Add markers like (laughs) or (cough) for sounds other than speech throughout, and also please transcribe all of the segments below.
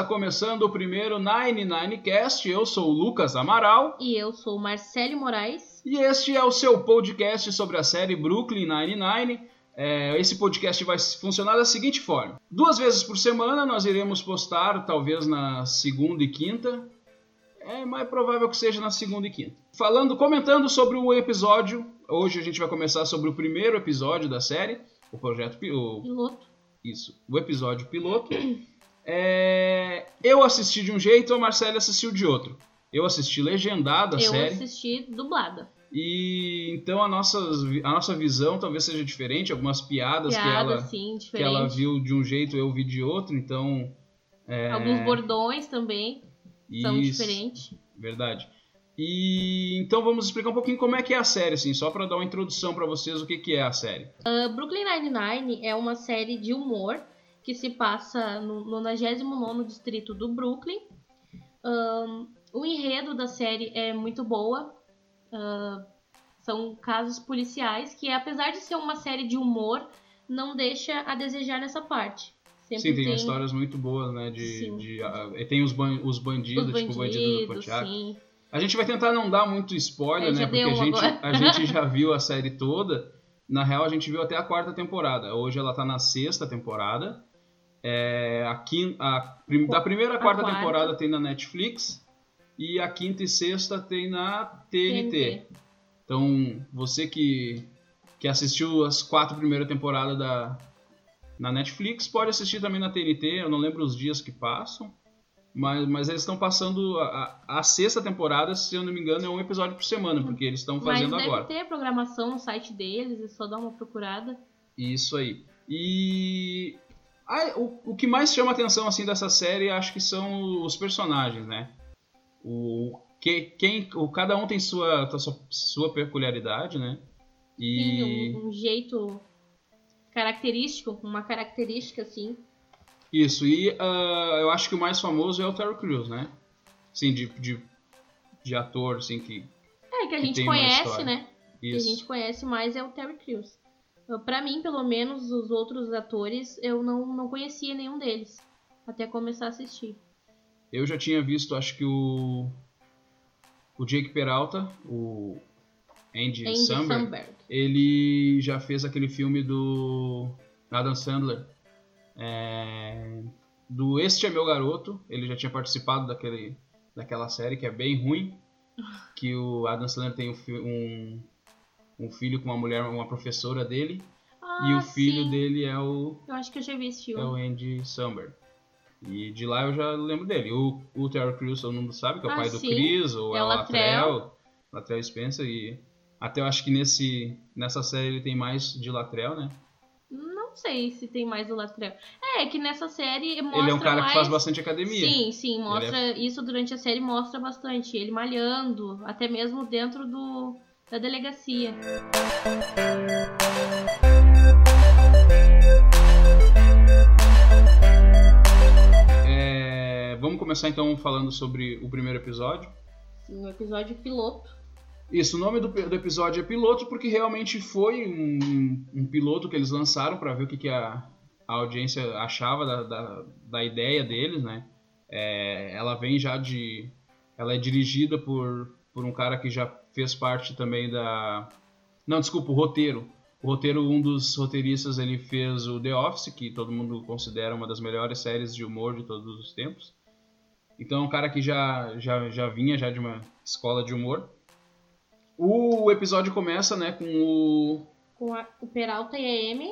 está começando o primeiro 99cast. Eu sou o Lucas Amaral. E eu sou o Marcelo Moraes. E este é o seu podcast sobre a série Brooklyn Nine-Nine. É, esse podcast vai funcionar da seguinte forma: duas vezes por semana nós iremos postar, talvez na segunda e quinta. É mais provável que seja na segunda e quinta. Falando, comentando sobre o episódio. Hoje a gente vai começar sobre o primeiro episódio da série, o projeto o, Piloto. Isso, o episódio piloto. (clears throat) É, eu assisti de um jeito, a Marcela assistiu de outro. Eu assisti legendada a eu série. assisti dublada. E então a nossa, a nossa visão talvez seja diferente, algumas piadas que, Piada, ela, sim, que ela viu de um jeito, eu vi de outro, então. é, Alguns bordões também são isso, diferentes. Verdade. E então vamos explicar um pouquinho como é que é a série, assim, só para dar uma introdução para vocês o que, que é a série. Uh, Brooklyn Nine-Nine é uma série de humor que se passa no 99 distrito do Brooklyn. Um, o enredo da série é muito boa. Uh, são casos policiais que, apesar de ser uma série de humor, não deixa a desejar nessa parte. Sempre Sim, tem, histórias muito boas, né? De, de, e tem os, ban os bandidos, os tipo o bandido do Pontiac. sim. A gente vai tentar não dar muito spoiler, né? Porque a gente, a gente (laughs) já viu a série toda. Na real, a gente viu até a quarta temporada. Hoje ela tá na sexta temporada. É, a quin- a prim- da primeira à quarta, quarta. temporada tem na Netflix. E a quinta e sexta tem na TNT. TNT. Então, você que, que assistiu as quatro primeiras temporadas da, na Netflix, pode assistir também na TNT. Eu não lembro os dias que passam. Mas, mas eles estão passando a, a, sexta temporada, se eu não me engano, é um episódio por semana, porque eles estão Mas fazendo deve agora. ter programação no site deles, é só dar uma procurada. Isso aí. E ah, o, o que mais chama atenção assim dessa série, acho que são os personagens, né? O que, quem, o, cada um tem sua, sua sua peculiaridade, né? E Tem um, um jeito característico, uma característica assim. isso. E ah, eu acho que o mais famoso é o Terry Crews, né? Sim, de, de, de ator, assim que É, que a Que gente uma conhece, né? Que a isso. gente conhece mais é o Terry Crews. Pra mim, pelo menos, os outros atores, eu não, não conhecia nenhum deles. Até começar a assistir. Eu já tinha visto, acho que o o Jake Peralta, o Andy, Andy Samberg, Samberg. ele já fez aquele filme do Adam Sandler, é, do Este é Meu Garoto. Ele já tinha participado daquele, daquela série que é bem ruim, (laughs) que o Adam Sandler tem um, um, um filho com uma mulher, uma professora dele, e Ah, o filho sim. dele é o, Eu acho que eu já vi esse é filme. o Andy Samberg. E de lá eu já lembro dele. O, o Terry Crews todo mundo sabe, que é o Ah, pai do sim. Chris, ou é, É o Latrell, Latrell. Spencer, e até eu acho que nesse, nessa série ele tem mais de Latrell, né? Não sei se tem mais o Latrell. É, que nessa série mostra ele é um cara mais... que faz bastante academia. Sim, sim, mostra isso durante a série mostra bastante. Ele malhando, até mesmo dentro do, da delegacia. É, vamos começar então falando sobre o primeiro episódio. Sim, o episódio piloto. Isso, o nome do, do episódio é piloto porque realmente foi um, um piloto que eles lançaram para ver o que, que a, a audiência achava da, da, da ideia deles, né? É, ela vem já de. Ela é dirigida por, por um cara que já fez parte também da. Não, desculpa, o roteiro. O roteiro, um dos roteiristas, ele fez o The Office, que todo mundo considera uma das melhores séries de humor de todos os tempos. Então é um cara que já, já, já vinha já de uma escola de humor. O episódio começa, né, com o... Com a- o Peralta e a Amy.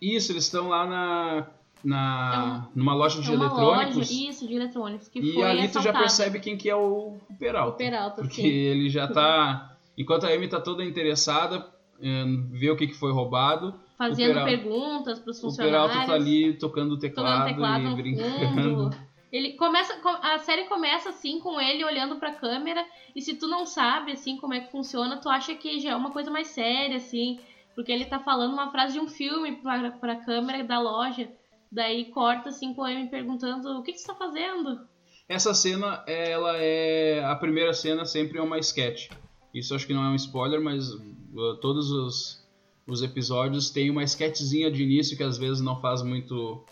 Isso, eles estão lá na... na É numa loja de é eletrônicos. loja, isso, de eletrônicos. Que e foi ali tu já percebe quem que é o Peralta. O Peralta, Porque sim. ele já tá... Enquanto a Amy tá toda interessada em ver o que, que foi roubado, Fazendo Peralta- perguntas pros o funcionários. Peralta tá ali tocando o teclado, teclado e brincando. fundo. Ele começa, com- a série começa assim com ele olhando pra câmera e se tu não sabe assim como é que funciona, tu acha que já é uma coisa mais séria assim, porque ele tá falando uma frase de um filme pra, pra câmera da loja. Daí corta assim com ele me perguntando: "O que que você tá fazendo?" Essa cena, ela é. A primeira cena sempre é uma sketch. Isso acho que não é um spoiler, mas uh, todos os, os episódios têm uma sketchzinha de início que às vezes não faz muito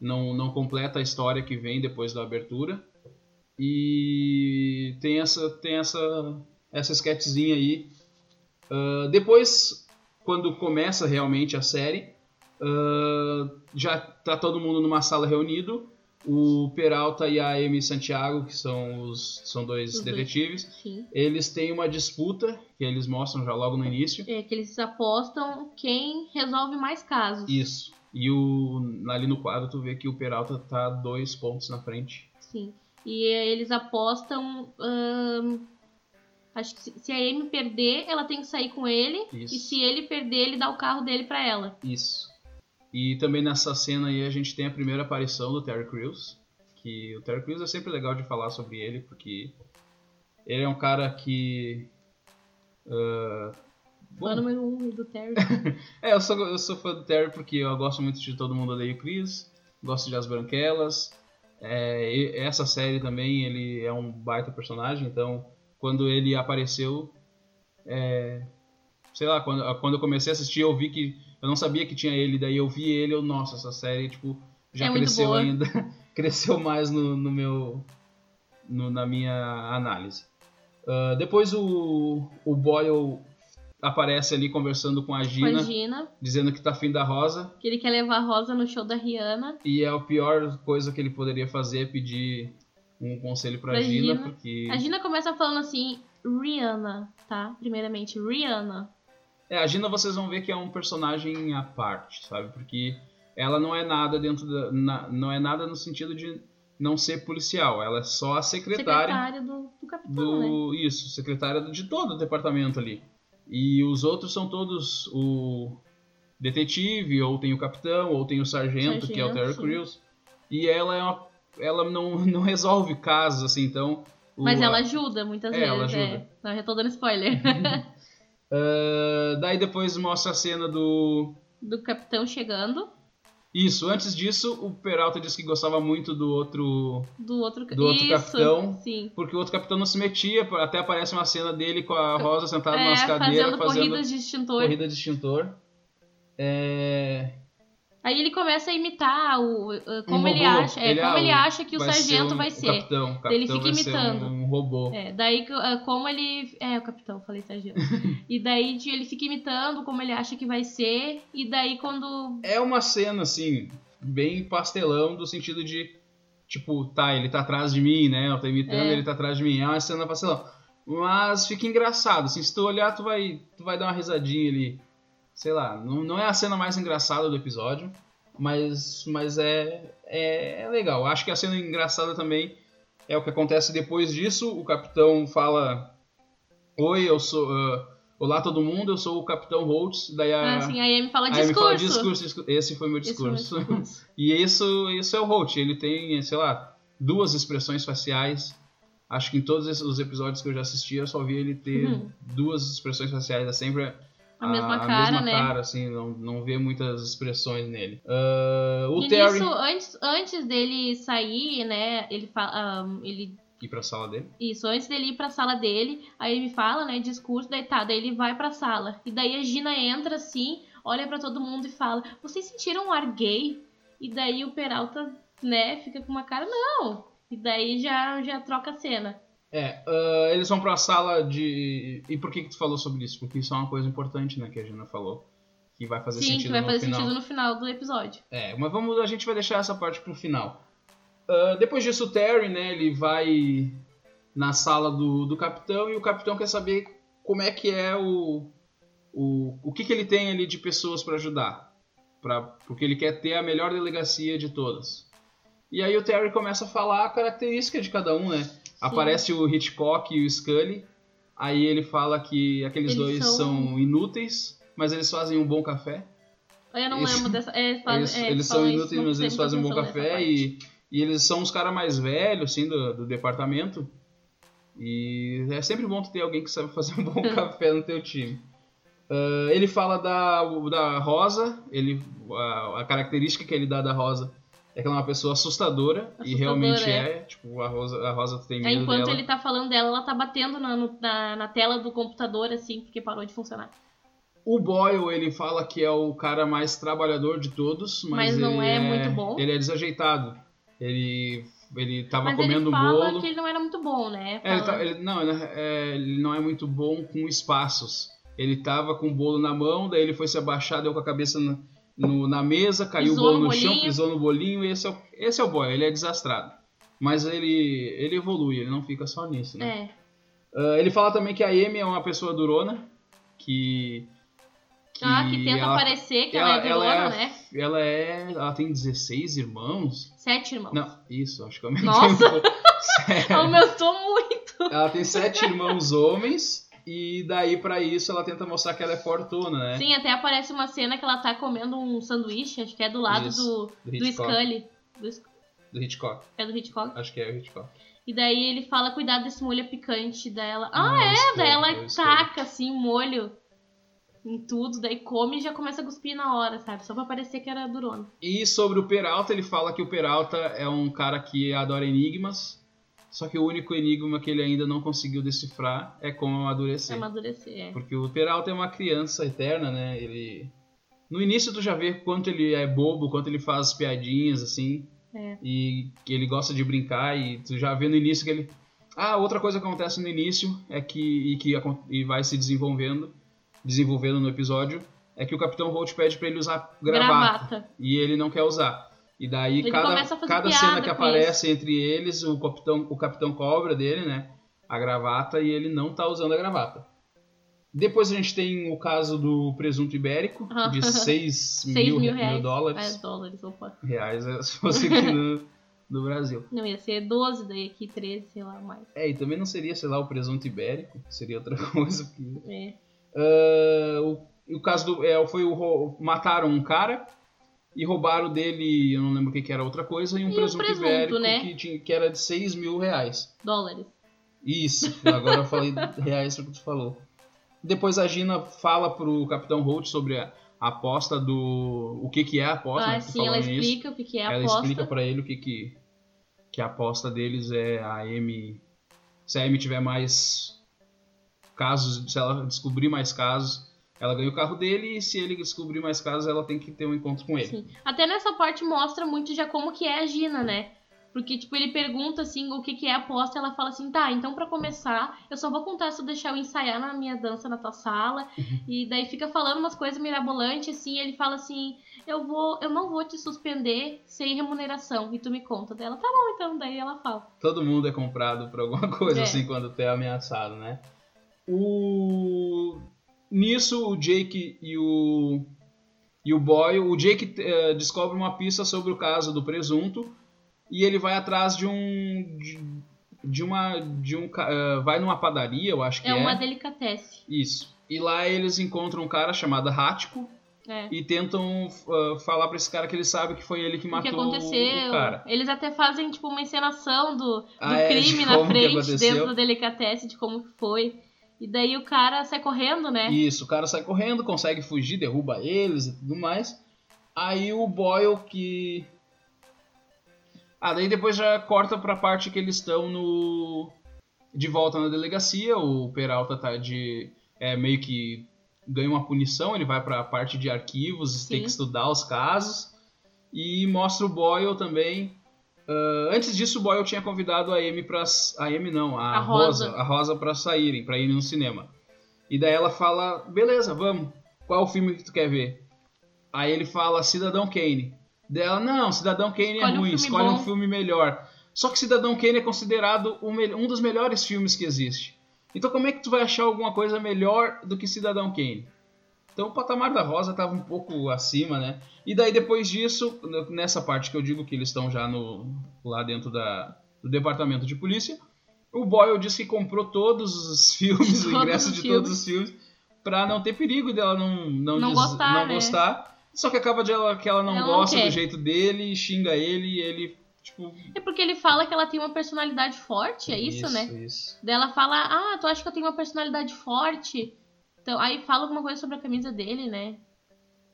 não, não completa a história que vem depois da abertura. E tem essa, tem essa, essa sketchzinha aí. Uh, depois, quando começa realmente a série, uh, já tá todo mundo numa sala reunido. O Peralta e a Amy Santiago, que são os são dois dois, detetives, Sim. eles têm uma disputa que eles mostram já logo no início. É que eles apostam quem resolve mais casos. Isso. E o, ali no quadro tu vê que o Peralta tá dois pontos na frente. Sim. E eles apostam. ahn, acho que se, se a Amy perder, ela tem que sair com ele. Isso. E se ele perder, ele dá o carro dele pra ela. Isso. E também nessa cena aí a gente tem a primeira aparição do Terry Crews. Que o Terry Crews é sempre legal de falar sobre ele, porque ele é um cara que. bom, Fã número um do Terry. (laughs) É, eu sou, eu sou fã do Terry porque eu gosto muito de Todo Mundo Odeia o Chris, gosto de As Branquelas. É, e essa série também, ele é um baita personagem, então quando ele apareceu, é, sei lá, quando, quando eu comecei a assistir eu vi que, eu não sabia que tinha ele, daí eu vi ele, eu, nossa, essa série, tipo, já É cresceu ainda, (laughs) cresceu mais no, no meu, no- na minha análise. Ah, depois o, o Boyle aparece ali conversando com a com Gina, a Gina. dizendo que tá afim da Rosa. Que ele quer levar a Rosa no show da Rihanna. E é a pior coisa que ele poderia fazer é pedir um conselho pra, Pra Gina, Gina. porque. A Gina começa falando assim, Rihanna, tá? Primeiramente, Rihanna. É, a Gina vocês vão ver que é um personagem à parte, sabe? Porque ela não é nada dentro da. na- não é nada no sentido de não ser policial. Ela é só a secretária, Secretária do, do capitão, né? do. Isso, secretária de todo o departamento ali. E os outros são todos o detetive, ou tem o capitão, ou tem o sargento, que é o Sargento, Terry. Crews. E ela é uma, ela não, (laughs) não resolve casos, assim, então. o- Mas ela ajuda muitas É, vezes. ela ajuda. É. Não, já tô dando spoiler. (laughs) Ah, daí depois mostra a cena do. do capitão chegando. Isso, antes disso, o Peralta disse que gostava muito do outro. Do outro, Do outro Isso, capitão. Sim. Porque o outro capitão não se metia, até aparece uma cena dele com a Rosa sentada É, nas cadeiras fazendo, fazendo corridas de extintor. corrida de extintor. É, Aí ele começa a imitar o, como Um ele robô. acha. É, Ele, como ah, ele o- acha que o sargento um- vai o ser. Capitão, o capitão ele fica imitando. um robô. É, daí uh, como ele. É, o capitão, falei sargento. (laughs) e daí ele fica imitando como ele acha que vai ser. E daí quando. É uma cena, assim, bem pastelão, do sentido de, tipo, tá, ele tá atrás de mim, né? Eu tô imitando, É. ele tá atrás de mim. É uma cena pastelão. Mas fica engraçado, assim, se tu olhar, tu vai, tu vai dar uma risadinha ali. Sei lá, não, não é a cena mais engraçada do episódio, mas, mas é, é, é legal. Acho que a cena engraçada também é o que acontece depois disso. O capitão fala: Oi, eu sou. ah, Olá todo mundo, eu sou o Capitão Holtz. Daí a, aí ele fala discurso. fala discurso, discurso. Esse foi meu Esse foi meu discurso. discurso. (laughs) e isso, isso é o Holt. Ele tem, sei lá, duas expressões faciais. Acho que em todos esses- os episódios que eu já assisti, eu só vi ele ter Uhum. duas expressões faciais. É sempre A mesma cara, mesma né? cara, assim, não, não vê muitas expressões nele. Ah, o e Terry. nisso, antes, antes dele sair, né? Ele fala. um, ele Ir pra sala dele. Isso, antes dele ir pra sala dele, aí ele me fala, né, discurso, daí tá, daí ele vai pra sala. E daí a Gina entra assim, olha pra todo mundo e fala: Vocês sentiram um ar gay? E daí o Peralta, né, fica com uma cara, não. E daí já, já troca a cena. É, ah, eles vão pra sala de. E por que, que tu falou sobre isso? Porque isso é uma coisa importante, né, que a Gina falou. Que vai fazer Sim, sentido que vai no fazer final. sentido no final do episódio. É, mas vamos, a gente vai deixar essa parte pro final. Ah, depois disso, o Terry, né, ele vai na sala do, do capitão e o capitão quer saber como é que é o. O, o que, que ele tem ali de pessoas para ajudar. Pra, porque ele quer ter a melhor delegacia de todas. E aí o Terry começa a falar a característica de cada um, né? Aparece o Hitchcock e o Scully. Aí ele fala que aqueles Eles dois são- são inúteis, mas eles fazem um bom café. Eu não Isso. lembro dessa. É, (laughs) Eles, é, eles são isso, inúteis, não mas eles fazem um bom café e, e eles são os caras mais velhos, assim, do, do departamento. E é sempre bom ter alguém que sabe fazer um bom (laughs) café no teu time. Ah, ele fala da, da Rosa, ele, a, a característica que ele dá da Rosa é que ela é uma pessoa assustadora, e Assustadora, realmente é. é. Tipo, a Rosa, a Rosa tem medo enquanto dela. ele tá falando dela, ela tá batendo na, na, na tela do computador, assim, porque parou de funcionar. O Boyle, ele fala que é o cara mais trabalhador de todos, mas, Mas não ele é muito bom. Ele é desajeitado. Ele, ele tava Mas comendo ele um fala bolo. que ele não era muito bom, né? É, ele, tá- ele- não, ele, é, ele não é muito bom com espaços. Ele tava com o bolo na mão, daí ele foi se abaixar, deu com a cabeça na, no- na mesa, caiu Pisou o bolo no no chão, pisou no bolinho, e esse é, o, esse é o boy, ele é desastrado. Mas ele, ele evolui, ele não fica só nisso, né? É. Ah, ele fala também que a Amy é uma pessoa durona, que... Ah, que tenta ela, parecer que ela, é durona, ela é, né? Ela é... Ela tem 16 irmãos? Sete irmãos. Não, isso, acho que é mesmo Nossa! (laughs) Aumentou muito. Ela tem sete irmãos homens e daí pra isso ela tenta mostrar que ela é fortuna, né? Sim, até aparece uma cena que ela tá comendo um sanduíche, acho que é do lado Isso, do, do do. Scully. Do, Do Hitchcock. é do Hitchcock. Acho que é o Hitchcock. E daí ele fala, cuidado desse molho picante dela. Não, Ah, é o é? Scully, Daí ela é taca, assim, molho em tudo, daí come e já começa a cuspir na hora, sabe? Só pra parecer que era durona. E sobre o Peralta, ele fala que o Peralta é um cara que adora enigmas, só que o único enigma que ele ainda não conseguiu decifrar é como amadurecer. Amadurecer, é. Porque o Peralta é uma criança eterna, né? Ele. No início tu já vê quanto ele é bobo, quanto ele faz piadinhas, assim. É. E que ele gosta de brincar, e tu já vê no início que ele. Ah, outra coisa que acontece no início é que. e que e vai se desenvolvendo, desenvolvendo no episódio, é que o Capitão Holt pede pra ele usar gravata. Gravata. E ele não quer usar. E daí Ele cada, cada cena que aparece entre eles, o capitão, o capitão cobra dele, né? A gravata e ele não tá usando a gravata. Depois a gente tem o caso do presunto ibérico, Ah. (laughs) de 6 6 mil, mil mil reais. dólares. É, dólares, opa. Reais, é, se fosse aqui no, no Brasil. Não, ia ser 12, daí aqui 13, sei lá, mais. É, e também não seria, sei lá, o presunto ibérico, seria outra (laughs) coisa. Porque... É. Ah, o, o caso do. É, foi o. Mataram um cara e roubaram dele, eu não lembro o que, que era outra coisa, e um E um presunto, presunto, ibérico né? que, tinha, que era de 6 mil reais. Dólares. Isso, agora eu falei (laughs) reais porque tu falou. Depois a Gina fala pro Capitão Holt sobre a, a aposta do. O que, que é a aposta, né, Ah, que tu sim, ela explica o que, que é a Ela aposta. explica pra ele o que que, que a aposta deles é a Amy. Se a Amy tiver mais casos, se ela descobrir mais casos, ela ganha o carro dele e se ele descobrir mais casos, ela tem que ter um encontro com ele. Sim. Até nessa parte mostra muito já como que é a Gina, né? Porque, tipo, ele pergunta, assim, o que, que é a aposta, ela fala assim, tá, então pra começar, eu só vou contar se eu deixar eu ensaiar na minha dança na tua sala, Uhum. e daí fica falando umas coisas mirabolantes, assim, e ele fala assim, eu vou, eu não vou te suspender sem remuneração, e tu me conta dela, tá bom, então, daí ela fala. Todo mundo é comprado por alguma coisa É. assim quando tu é ameaçado, né? O nisso o Jake e o e o Boyle, o Jake eh, descobre uma pista sobre o caso do presunto e ele vai atrás de um de, de uma de um eh, vai numa padaria, eu acho que É é. uma delicatesse. Isso. E lá eles encontram um cara chamado Rático É. e tentam ah, falar pra esse cara que ele sabe que foi ele que O matou que aconteceu? o cara. Eles até fazem, tipo, uma encenação do, do Ah, é, crime na como que frente, dentro da delicatesse, de como foi. E daí o cara sai correndo, né? Isso, o cara sai correndo, consegue fugir, derruba eles e tudo mais. Aí o Boyle que. Ah, daí depois já corta pra parte que eles estão no. De volta na delegacia. O Peralta tá de. É meio que ganha uma punição, ele vai pra parte de arquivos, tem Sim. que estudar os casos. E mostra o Boyle também. Ah, antes disso, o Boyle tinha convidado a Amy pra. A Amy não, a, A Rosa. Rosa. A Rosa pra saírem, pra irem no cinema. E daí ela fala: beleza, vamos. Qual o filme que tu quer ver? Aí ele fala Cidadão Kane. Dela, não, Cidadão Kane Escolhe é um ruim, filme escolhe um bom." filme melhor. Só que Cidadão Kane é considerado um dos melhores filmes que existe. Então como é que tu vai achar alguma coisa melhor do que Cidadão Kane? Então o patamar da Rosa estava um pouco acima, né? E daí depois disso, nessa parte que eu digo que eles estão já no lá dentro da, do departamento de polícia, o Boyle diz que comprou todos os (laughs) filmes, o Todos ingresso os de filmes. todos os filmes, pra não ter perigo dela não não, Não diz- gostar, não né? gostar. Só que acaba de ela que ela não Ela não gosta do quer. jeito dele, xinga ele e ele tipo É porque ele fala que ela tem uma personalidade forte, é isso, né? Isso. Daí ela fala, ah, tu acha que eu tenho uma personalidade forte? Então, aí fala alguma coisa sobre a camisa dele, né?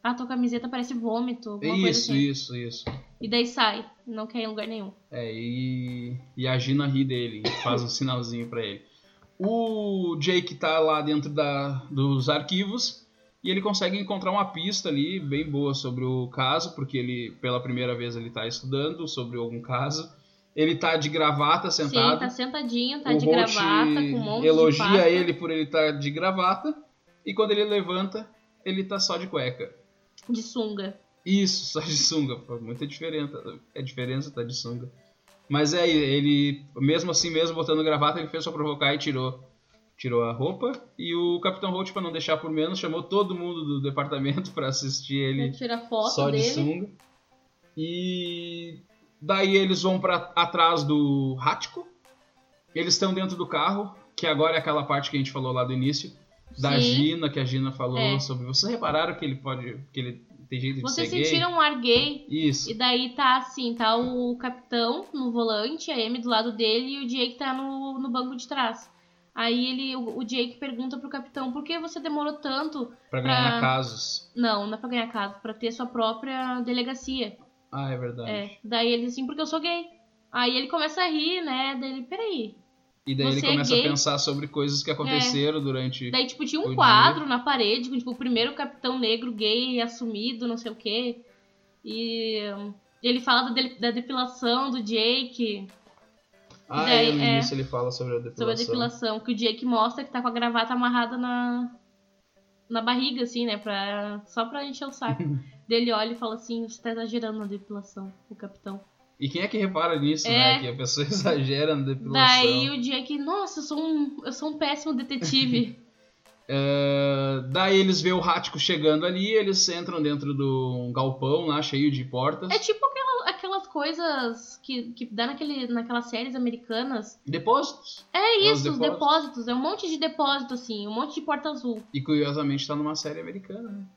Ah, tua camiseta parece vômito, alguma coisa Isso, assim. isso, isso. E daí sai, não quer ir em lugar nenhum. É, e, e a Gina ri dele, faz um sinalzinho pra ele. O Jake tá lá dentro da, dos arquivos E ele consegue encontrar uma pista ali bem boa sobre o caso, porque ele, pela primeira vez, ele tá estudando sobre algum caso. Ele tá de gravata sentado. Sim, tá sentadinho, tá o de Holt gravata, com um monte de elogia ele por ele estar de gravata. E quando ele levanta, ele tá só de cueca. De sunga. Isso, (laughs) só de sunga. Pô, muita diferença. É diferença tá de sunga. Mas é, ele, mesmo assim, mesmo botando gravata, ele fez só provocar e tirou, tirou a roupa. E o Capitão Holt, pra não deixar por menos, chamou todo mundo do departamento pra assistir ele tira foto só de dele. sunga. E daí eles vão para atrás do Rático. Eles estão dentro do carro, que agora é aquela parte que a gente falou lá do início, da Sim. Gina, que a Gina falou É. sobre. Vocês repararam que ele pode. que ele tem jeito de Vocês ser gay? sentiram um ar gay Isso. E daí tá assim, tá o capitão no volante, a Amy do lado dele e o Jake tá no, no banco de trás. Aí ele, o, o Jake pergunta pro capitão, por que você demorou tanto? Pra ganhar pra- casos. Não, não é pra ganhar casa, pra ter sua própria delegacia. Ah, é verdade. É. Daí ele assim, porque eu sou gay. Aí ele começa a rir, né? Daí ele, peraí. E daí Você ele é começa gay? a pensar sobre coisas que aconteceram durante. Daí, tipo, tinha um dia. quadro na parede com, tipo, o primeiro capitão negro gay assumido, não sei o quê. E ele fala da, de- da depilação do Jake. Ah, daí, é, no é. início ele fala sobre a depilação. Sobre a depilação, que o Jake mostra que tá com a gravata amarrada na, na barriga, assim, né? Pra, só pra encher o saco. (laughs) Dele olha e fala assim, você tá exagerando na depilação, o capitão. E quem é que repara nisso, É. né? Que a pessoa (laughs) exagera na depilação. Daí o Jake, nossa, eu sou um, eu sou um péssimo detetive. (laughs) É, daí eles veem o Rático chegando ali, eles entram dentro de um galpão lá, cheio de portas. é tipo aquela- aquelas coisas que, que dá naquele, naquelas séries americanas. Depósitos. É É, os isso, os depósitos. depósitos. É um monte de depósito, assim, um monte de porta azul. E curiosamente tá numa série americana,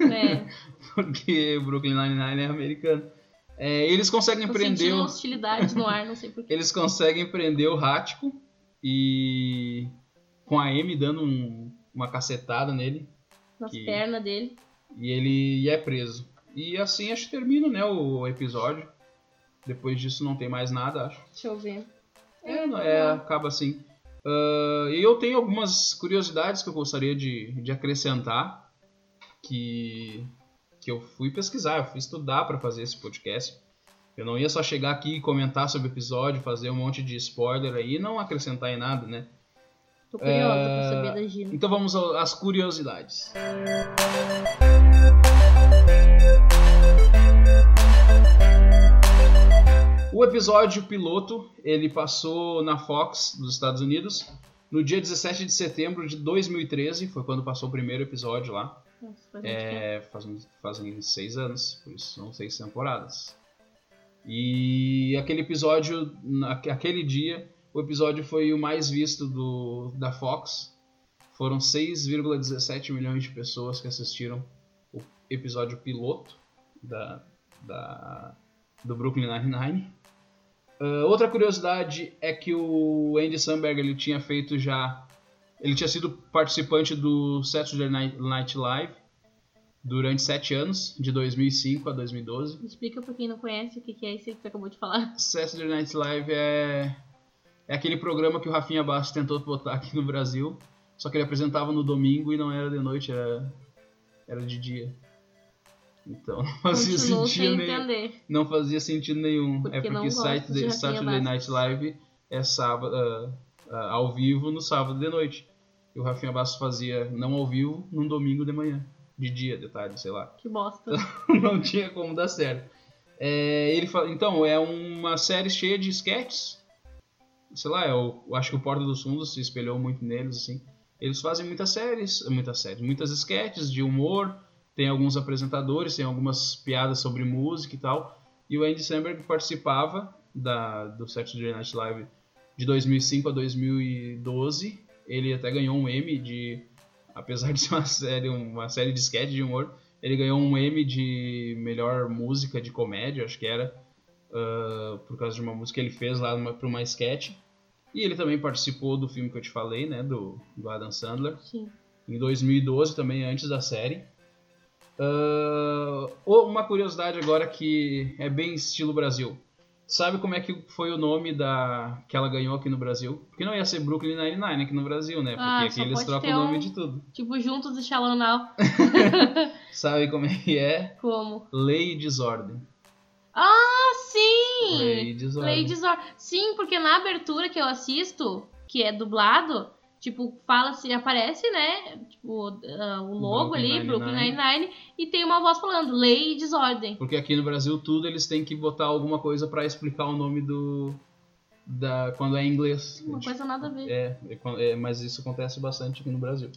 né? É, (laughs) Porque Brooklyn Nine-Nine é americano. É, eles conseguem tô prender o... hostilidade no ar, não sei porquê. (laughs) Eles conseguem prender o Rático e com a Amy dando um- uma cacetada nele Nas que- pernas dele. e ele é preso. E assim acho que termina, né, o episódio. Depois disso não tem mais nada, acho. Deixa eu ver. É, não- é, acaba assim. Ah, E eu tenho algumas curiosidades que eu gostaria de, de acrescentar que, que eu fui pesquisar, eu fui estudar para fazer esse podcast. Eu não ia só chegar aqui e comentar sobre o episódio, fazer um monte de spoiler aí e não acrescentar em nada, né? Tô curiosa É, pra saber da Gina. Então vamos às curiosidades. O episódio piloto, ele passou na Fox dos Estados Unidos no dia 17 de setembro de 2013, foi quando passou o primeiro episódio lá. Nossa, faz muito tempo. É, fazem, fazem seis anos, por isso são seis temporadas. E aquele episódio, aquele dia, o episódio foi o mais visto do, da Fox. Foram 6,17 milhões de pessoas que assistiram o episódio piloto da, da, do Brooklyn Nine-Nine. Ah, outra curiosidade é que o Andy Samberg ele tinha feito já ele tinha sido participante do Saturday Night Live durante sete anos, de 2005 a 2012. Explica pra quem não conhece o que é isso que você acabou de falar. (laughs) Saturday Night Live é, é aquele programa que o Rafinha Bastos tentou botar aqui no Brasil, só que ele apresentava no domingo e não era de noite, era, era de dia. Então (laughs) não fazia sentido nenhum. Não fazia sentido nenhum. Porque é porque de Saturday, Night. Live é sábado, ah, ah, ao vivo no sábado de noite. E o Rafinha Bastos fazia não ao vivo num domingo de manhã. De dia, detalhe, sei lá. Que bosta. (laughs) não tinha como dar certo. É, ele fala, então, é uma série cheia de sketches. Sei lá, eu, eu acho que o Porta dos Fundos se espelhou muito neles, assim. Eles fazem muitas séries, muitas séries, muitas sketches de humor, tem alguns apresentadores, tem algumas piadas sobre música e tal. E o Andy Samberg participava da, do Saturday Night Live de 2005 a 2012. Ele até ganhou um Emmy de, apesar de ser uma (laughs) série, uma série de sketches de humor, ele ganhou um Emmy de melhor música de comédia, acho que era, ah, por causa de uma música que ele fez lá para uma sketch. E ele também participou do filme que eu te falei, né, do, do Adam Sandler Sim. em 2012 também, antes da série. Ah, uma curiosidade agora que é bem estilo Brasil. Sabe como é que foi o nome da que ela ganhou aqui no Brasil? Porque não ia ser Brooklyn Nine-Nine aqui no Brasil, né? Porque Ah, aqui eles trocam o nome um- de tudo. Tipo, juntos e Shallow Now. (laughs) Sabe como é que é? Como? Lei e desordem. Ah, sim! Lei e desordem. Lei de Zor- Sim, porque na abertura que eu assisto, que é dublado, tipo, fala-se, aparece, né? Tipo, ah, o logo Brooklyn ali, Brooklyn Nine-Nine. E tem uma voz falando, lei e desordem. Porque aqui no Brasil tudo eles têm que botar alguma coisa pra explicar o nome do da quando é em inglês. Uma coisa nada a ver. É, é é, mas isso acontece bastante aqui no Brasil.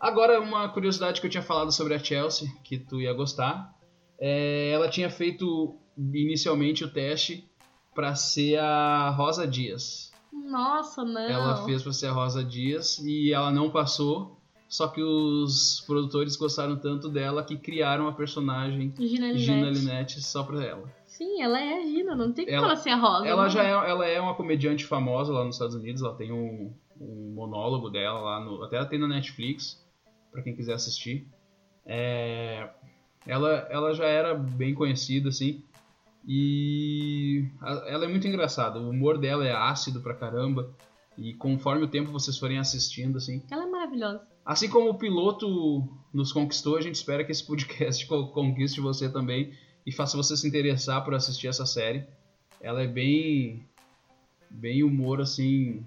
Agora, uma curiosidade que eu tinha falado sobre a Chelsea, que tu ia gostar. É, ela tinha feito inicialmente o teste pra ser a Rosa Dias. Nossa, não. Ela fez pra ser a Rosa Dias e ela não passou. Só que os produtores gostaram tanto dela que criaram a personagem Gina Linette. Gina Linette só pra ela. Sim, ela é a Gina, não tem como Ela- ela, ser a Rosa. Ela não. já é, ela é uma comediante famosa lá nos Estados Unidos, ela tem um, um monólogo dela lá no. Até ela tem na Netflix, pra quem quiser assistir. É, ela, ela já era bem conhecida, assim. E ela é muito engraçada. O humor dela é ácido pra caramba. E conforme o tempo vocês forem assistindo, assim. Ela é maravilhosa. Assim como o piloto nos conquistou, a gente espera que esse podcast (laughs) co- conquiste você também e faça você se interessar por assistir essa série. Ela é bem. bem humor assim.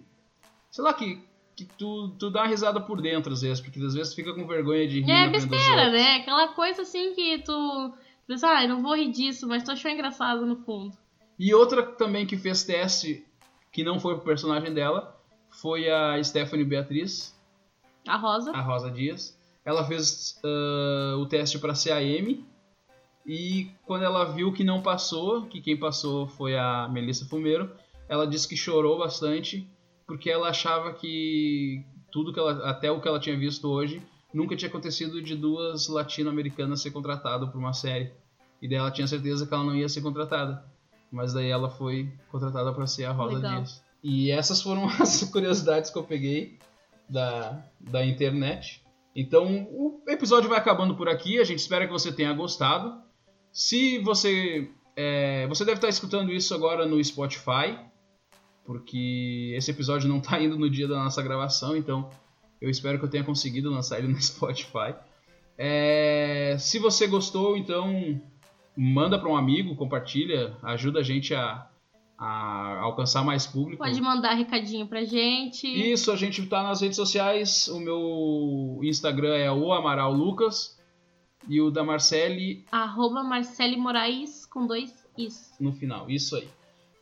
Sei lá, que, que tu, tu dá uma risada por dentro às vezes, porque às vezes tu fica com vergonha de rir É besteira, né? Aquela coisa assim que tu. Pensa, ah, eu não vou rir disso, mas tu achou engraçado no fundo. E outra também que fez teste, que não foi pro personagem dela, foi a Stephanie Beatriz, A Rosa. a Rosa Dias. Ela fez ah, o teste para ser a Amy. E quando ela viu que não passou, que quem passou foi a Melissa Fumeiro, ela disse que chorou bastante porque ela achava que tudo que ela, até o que ela tinha visto hoje, nunca tinha acontecido de duas latino-americanas ser contratadas por uma série. E daí ela tinha certeza que ela não ia ser contratada. Mas daí ela foi contratada para ser a Rosa Legal. Dias. E essas foram (laughs) as curiosidades que eu peguei da, da internet. Então, o episódio vai acabando por aqui. A gente espera que você tenha gostado. Se você. é, você deve estar escutando isso agora no Spotify, porque esse episódio não está indo no dia da nossa gravação, então eu espero que eu tenha conseguido lançar ele no (laughs) Spotify. É, se você gostou, então manda para um amigo, compartilha, ajuda a gente a, a alcançar mais público. Pode mandar recadinho pra gente. Isso, a gente tá nas redes sociais. O meu Instagram é o Amaral Lucas e o da Marcele Arroba Marcele Moraes com dois is. no final. Isso aí.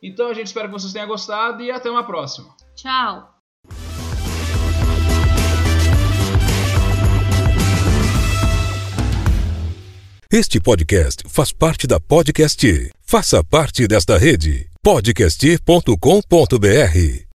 Então a gente espera que vocês tenham gostado e até uma próxima. Tchau. Este podcast faz parte da Podcast. Faça parte desta rede. podcast.com.br